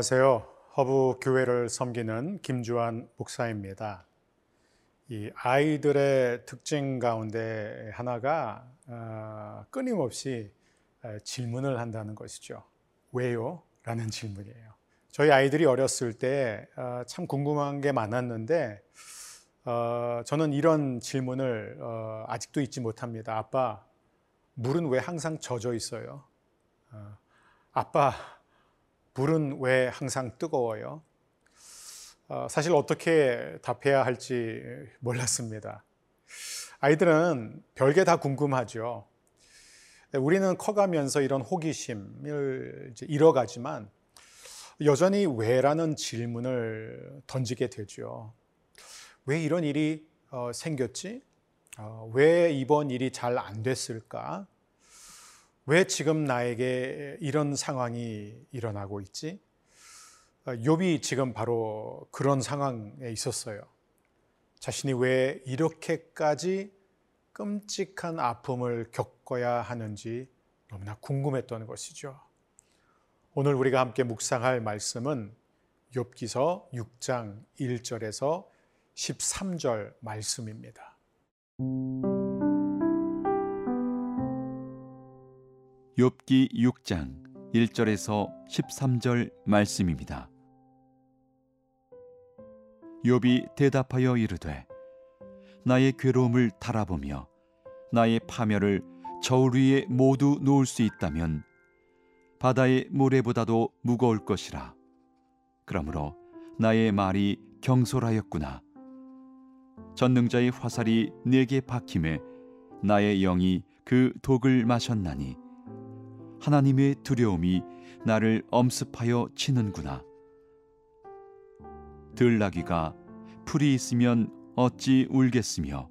안녕하세요. 허브 교회를 섬기는 김주환 목사입니다. 이 아이들의 특징 가운데 하나가 어, 끊임없이 질문을 한다는 것이죠. 왜요? 라는 질문이에요. 저희 아이들이 어렸을 때참 어, 궁금한 게 많았는데 어, 저는 이런 질문을 아직도 잊지 못합니다. 아빠, 물은 왜 항상 젖어 있어요? 아빠, 불은 왜 항상 뜨거워요? 어, 사실 어떻게 답해야 할지 몰랐습니다. 아이들은 별게 다 궁금하죠. 우리는 커가면서 이런 호기심을 잃어가지만 여전히 왜라는 질문을 던지게 되죠. 왜 이런 일이 어, 생겼지? 어, 왜 이번 일이 잘 안 됐을까? 왜 지금 나에게 이런 상황이 일어나고 있지? 아, 욥이 지금 바로 그런 상황에 있었어요. 자신이 왜 이렇게까지 끔찍한 아픔을 겪어야 하는지 너무나 궁금했던 것이죠. 오늘 우리가 함께 묵상할 말씀은 욥기서 6장 1절에서 13절 말씀입니다. 욥기 6장 1절에서 13절 말씀입니다. 욥이 대답하여 이르되 나의 괴로움을 달아보며 나의 파멸을 저울 위에 모두 놓을 수 있다면 바다의 모래보다도 무거울 것이라. 그러므로 나의 말이 경솔하였구나. 전능자의 화살이 내게 박힘에 나의 영이 그 독을 마셨나니 하나님의 두려움이 나를 엄습하여 치는구나. 들나귀가 풀이 있으면 어찌 울겠으며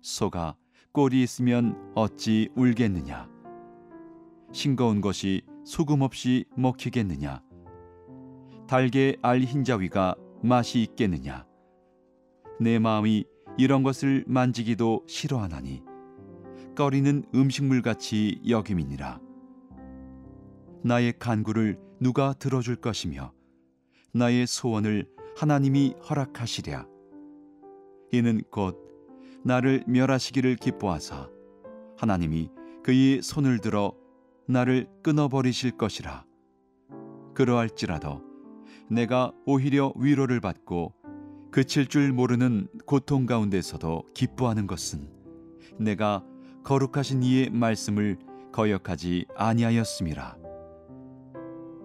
소가 꼴이 있으면 어찌 울겠느냐. 싱거운 것이 소금 없이 먹히겠느냐. 달게 알 흰자위가 맛이 있겠느냐. 내 마음이 이런 것을 만지기도 싫어하나니 꺼리는 음식물같이 여김이니라. 나의 간구를 누가 들어줄 것이며 나의 소원을 하나님이 허락하시랴. 이는 곧 나를 멸하시기를 기뻐하사 하나님이 그의 손을 들어 나를 끊어버리실 것이라. 그러할지라도 내가 오히려 위로를 받고 그칠 줄 모르는 고통 가운데서도 기뻐하는 것은 내가 거룩하신 이의 말씀을 거역하지 아니하였음이라.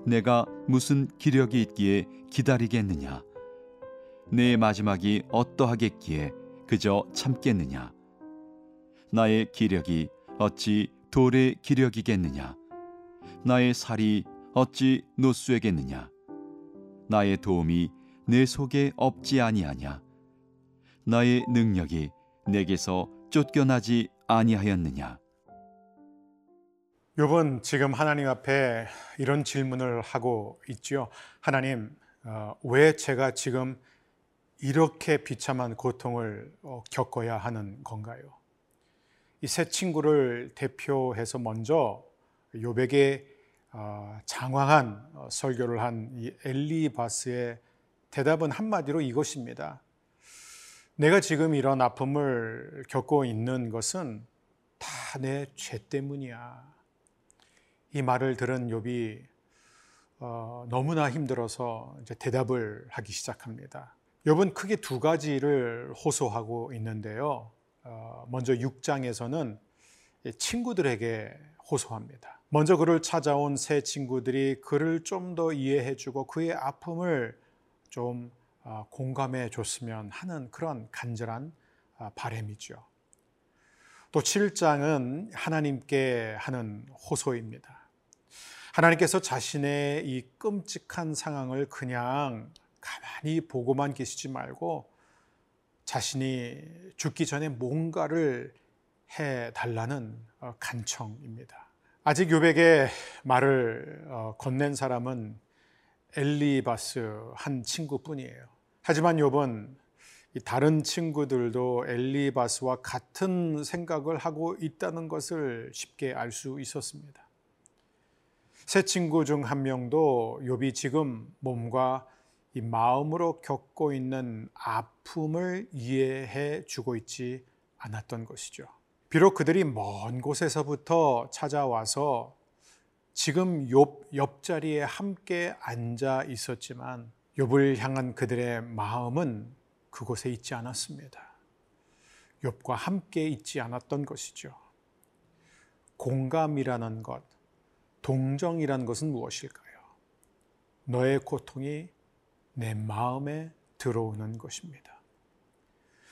내가 무슨 기력이 있기에 기다리겠느냐? 내 마지막이 어떠하겠기에 그저 참겠느냐? 나의 기력이 어찌 돌의 기력이겠느냐? 나의 살이 어찌 노수에겠느냐? 나의 도움이 내 속에 없지 아니하냐? 나의 능력이 내게서 쫓겨나지 아니하였느냐? 욥은 지금 하나님 앞에 이런 질문을 하고 있죠. 하나님, 어, 왜 제가 지금 이렇게 비참한 고통을 어, 겪어야 하는 건가요? 이 세 친구를 대표해서 먼저 욥에게 어, 장황한 설교를 한이 엘리바스의 대답은 한마디로 이것입니다. 내가 지금 이런 아픔을 겪고 있는 것은 다 내 죄 때문이야. 이 말을 들은 욥이 어, 너무나 힘들어서 이제 대답을 하기 시작합니다. 욥은 크게 두 가지를 호소하고 있는데요. 어, 먼저 6장에서는 친구들에게 호소합니다. 먼저 그를 찾아온 새 친구들이 그를 좀 더 이해해주고 그의 아픔을 좀 어, 공감해 줬으면 하는 그런 간절한 어, 바램이죠. 또 7장은 하나님께 하는 호소입니다. 하나님께서 자신의 이 끔찍한 상황을 그냥 가만히 보고만 계시지 말고 자신이 죽기 전에 뭔가를 해 달라는 어, 간청입니다. 아직 요백에 말을 어, 건넨 사람은 엘리바스 한 친구뿐이에요. 하지만 욥은 다른 친구들도 엘리바스와 같은 생각을 하고 있다는 것을 쉽게 알 수 있었습니다. 세 친구 중 한 명도 욥이 지금 몸과 이 마음으로 겪고 있는 아픔을 이해해 주고 있지 않았던 것이죠. 비록 그들이 먼 곳에서부터 찾아와서 지금 욥 옆자리에 함께 앉아 있었지만 욥을 향한 그들의 마음은 그곳에 있지 않았습니다. 욥과 함께 있지 않았던 것이죠. 공감이라는 것, 동정이라는 것은 무엇일까요? 너의 고통이 내 마음에 들어오는 것입니다.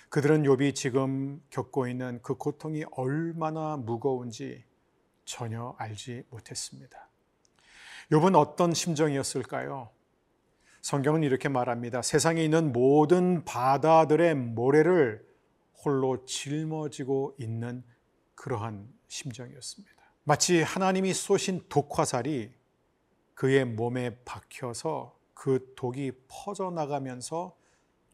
그들은 욥이 지금 겪고 있는 그 고통이 얼마나 무거운지 전혀 알지 못했습니다. 욥은 어떤 심정이었을까요? 성경은 이렇게 말합니다. 세상에 있는 모든 바다들의 모래를 홀로 짊어지고 있는 그러한 심정이었습니다. 마치 하나님이 쏘신 독화살이 그의 몸에 박혀서 그 독이 퍼져나가면서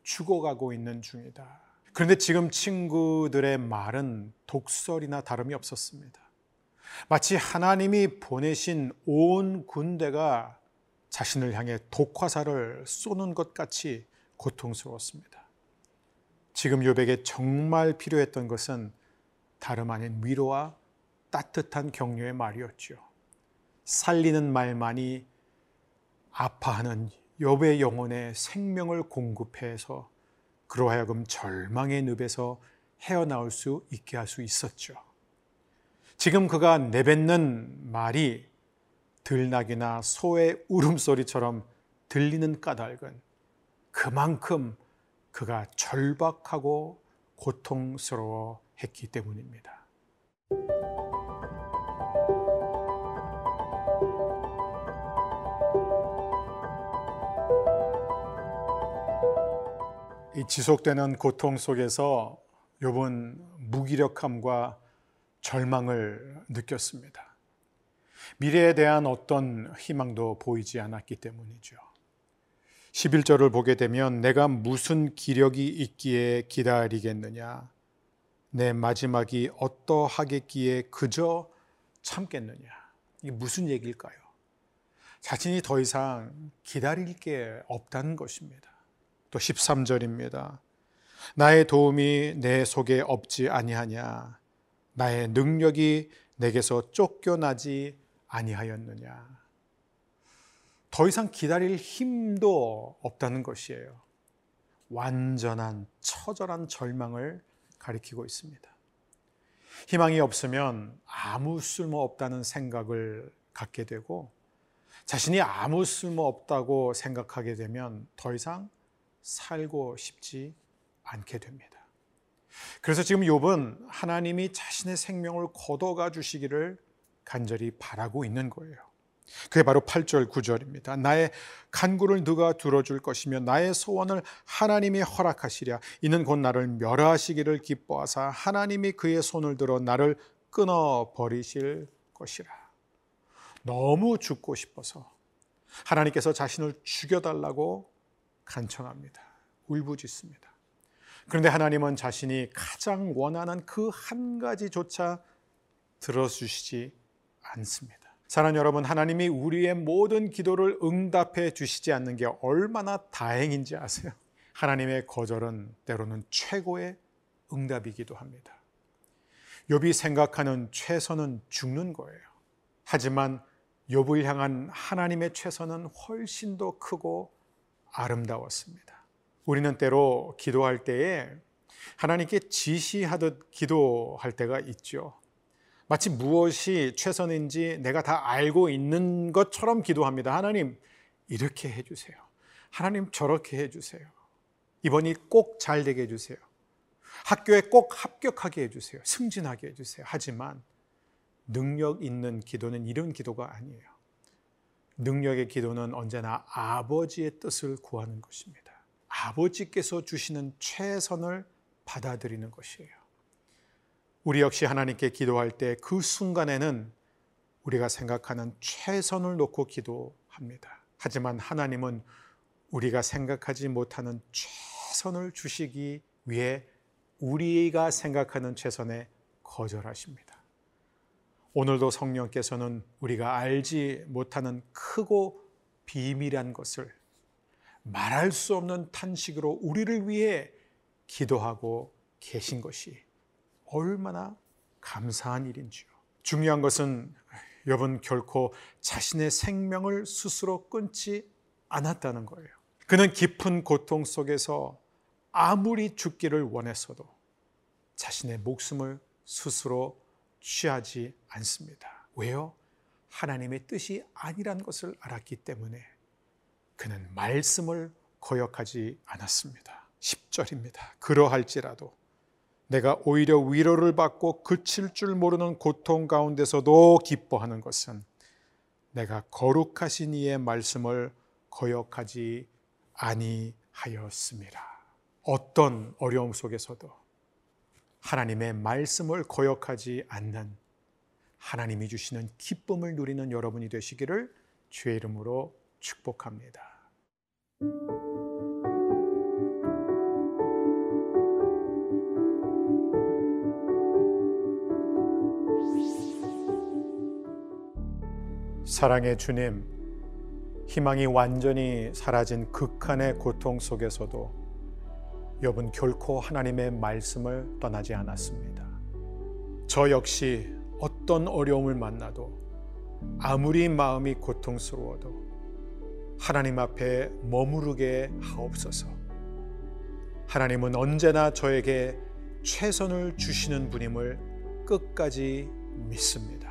죽어가고 있는 중이다. 그런데 지금 친구들의 말은 독설이나 다름이 없었습니다. 마치 하나님이 보내신 온 군대가 자신을 향해 독화살을 쏘는 것 같이 고통스러웠습니다. 지금 요백에 정말 필요했던 것은 다름 아닌 위로와 따뜻한 격려의 말이었죠. 살리는 말만이 아파하는 욥의 영혼에 생명을 공급해서 그로 하여금 절망의 늪에서 헤어나올 수 있게 할 수 있었죠. 지금 그가 내뱉는 말이 들나귀나 소의 울음소리처럼 들리는 까닭은 그만큼 그가 절박하고 고통스러워 했기 때문입니다. 이 지속되는 고통 속에서 욥은 무기력함과 절망을 느꼈습니다. 미래에 대한 어떤 희망도 보이지 않았기 때문이죠. 11절을 보게 되면 내가 무슨 기력이 있기에 기다리겠느냐 내 마지막이 어떠하겠기에 그저 참겠느냐 이게 무슨 얘기일까요? 자신이 더 이상 기다릴 게 없다는 것입니다. 또 13절입니다. 나의 도움이 내 속에 없지 아니하냐 나의 능력이 내게서 쫓겨나지 아니하였느냐. 더 이상 기다릴 힘도 없다는 것이에요. 완전한 처절한 절망을 가리키고 있습니다. 희망이 없으면 아무 쓸모 없다는 생각을 갖게 되고 자신이 아무 쓸모 없다고 생각하게 되면 더 이상 살고 싶지 않게 됩니다. 그래서 지금 욥은 하나님이 자신의 생명을 거둬가 주시기를 간절히 바라고 있는 거예요. 그게 바로 8절 9절입니다. 나의 간구를 누가 들어줄 것이며 나의 소원을 하나님이 허락하시랴. 이는 곧 나를 멸하시기를 기뻐하사 하나님이 그의 손을 들어 나를 끊어 버리실 것이라. 너무 죽고 싶어서 하나님께서 자신을 죽여달라고 간청합니다. 울부짖습니다. 그런데 하나님은 자신이 가장 원하는 그 한 가지조차 들어주시지 않습니다. 사랑하는 여러분, 하나님이 우리의 모든 기도를 응답해 주시지 않는 게 얼마나 다행인지 아세요? 하나님의 거절은 때로는 최고의 응답이기도 합니다. 욥이 생각하는 최선은 죽는 거예요. 하지만 욥을 향한 하나님의 최선은 훨씬 더 크고 아름다웠습니다. 우리는 때로 기도할 때에 하나님께 지시하듯 기도할 때가 있죠. 마치 무엇이 최선인지 내가 다 알고 있는 것처럼 기도합니다. 하나님, 이렇게 해주세요. 하나님, 저렇게 해주세요. 이번이 꼭 잘 되게 해주세요. 학교에 꼭 합격하게 해주세요. 승진하게 해주세요. 하지만 능력 있는 기도는 이런 기도가 아니에요. 능력의 기도는 언제나 아버지의 뜻을 구하는 것입니다. 아버지께서 주시는 최선을 받아들이는 것이에요. 우리 역시 하나님께 기도할 때 그 순간에는 우리가 생각하는 최선을 놓고 기도합니다. 하지만 하나님은 우리가 생각하지 못하는 최선을 주시기 위해 우리가 생각하는 최선에 거절하십니다. 오늘도 성령께서는 우리가 알지 못하는 크고 비밀한 것을 말할 수 없는 탄식으로 우리를 위해 기도하고 계신 것이 얼마나 감사한 일인지요. 중요한 것은 여러분 결코 자신의 생명을 스스로 끊지 않았다는 거예요. 그는 깊은 고통 속에서 아무리 죽기를 원했어도 자신의 목숨을 스스로 취하지 않습니다. 왜요? 하나님의 뜻이 아니란 것을 알았기 때문에 그는 말씀을 거역하지 않았습니다. 10절입니다. 그러할지라도 내가 오히려 위로를 받고 그칠 줄 모르는 고통 가운데서도 기뻐하는 것은 내가 거룩하신 이의 말씀을 거역하지 아니하였습니다. 어떤 어려움 속에서도 하나님의 말씀을 거역하지 않는 하나님이 주시는 기쁨을 누리는 여러분이 되시기를 주의 이름으로 축복합니다. 사랑의 주님, 희망이 완전히 사라진 극한의 고통 속에서도 여분 결코 하나님의 말씀을 떠나지 않았습니다. 저 역시 어떤 어려움을 만나도 아무리 마음이 고통스러워도 하나님 앞에 머무르게 하옵소서. 하나님은 언제나 저에게 최선을 주시는 분임을 끝까지 믿습니다.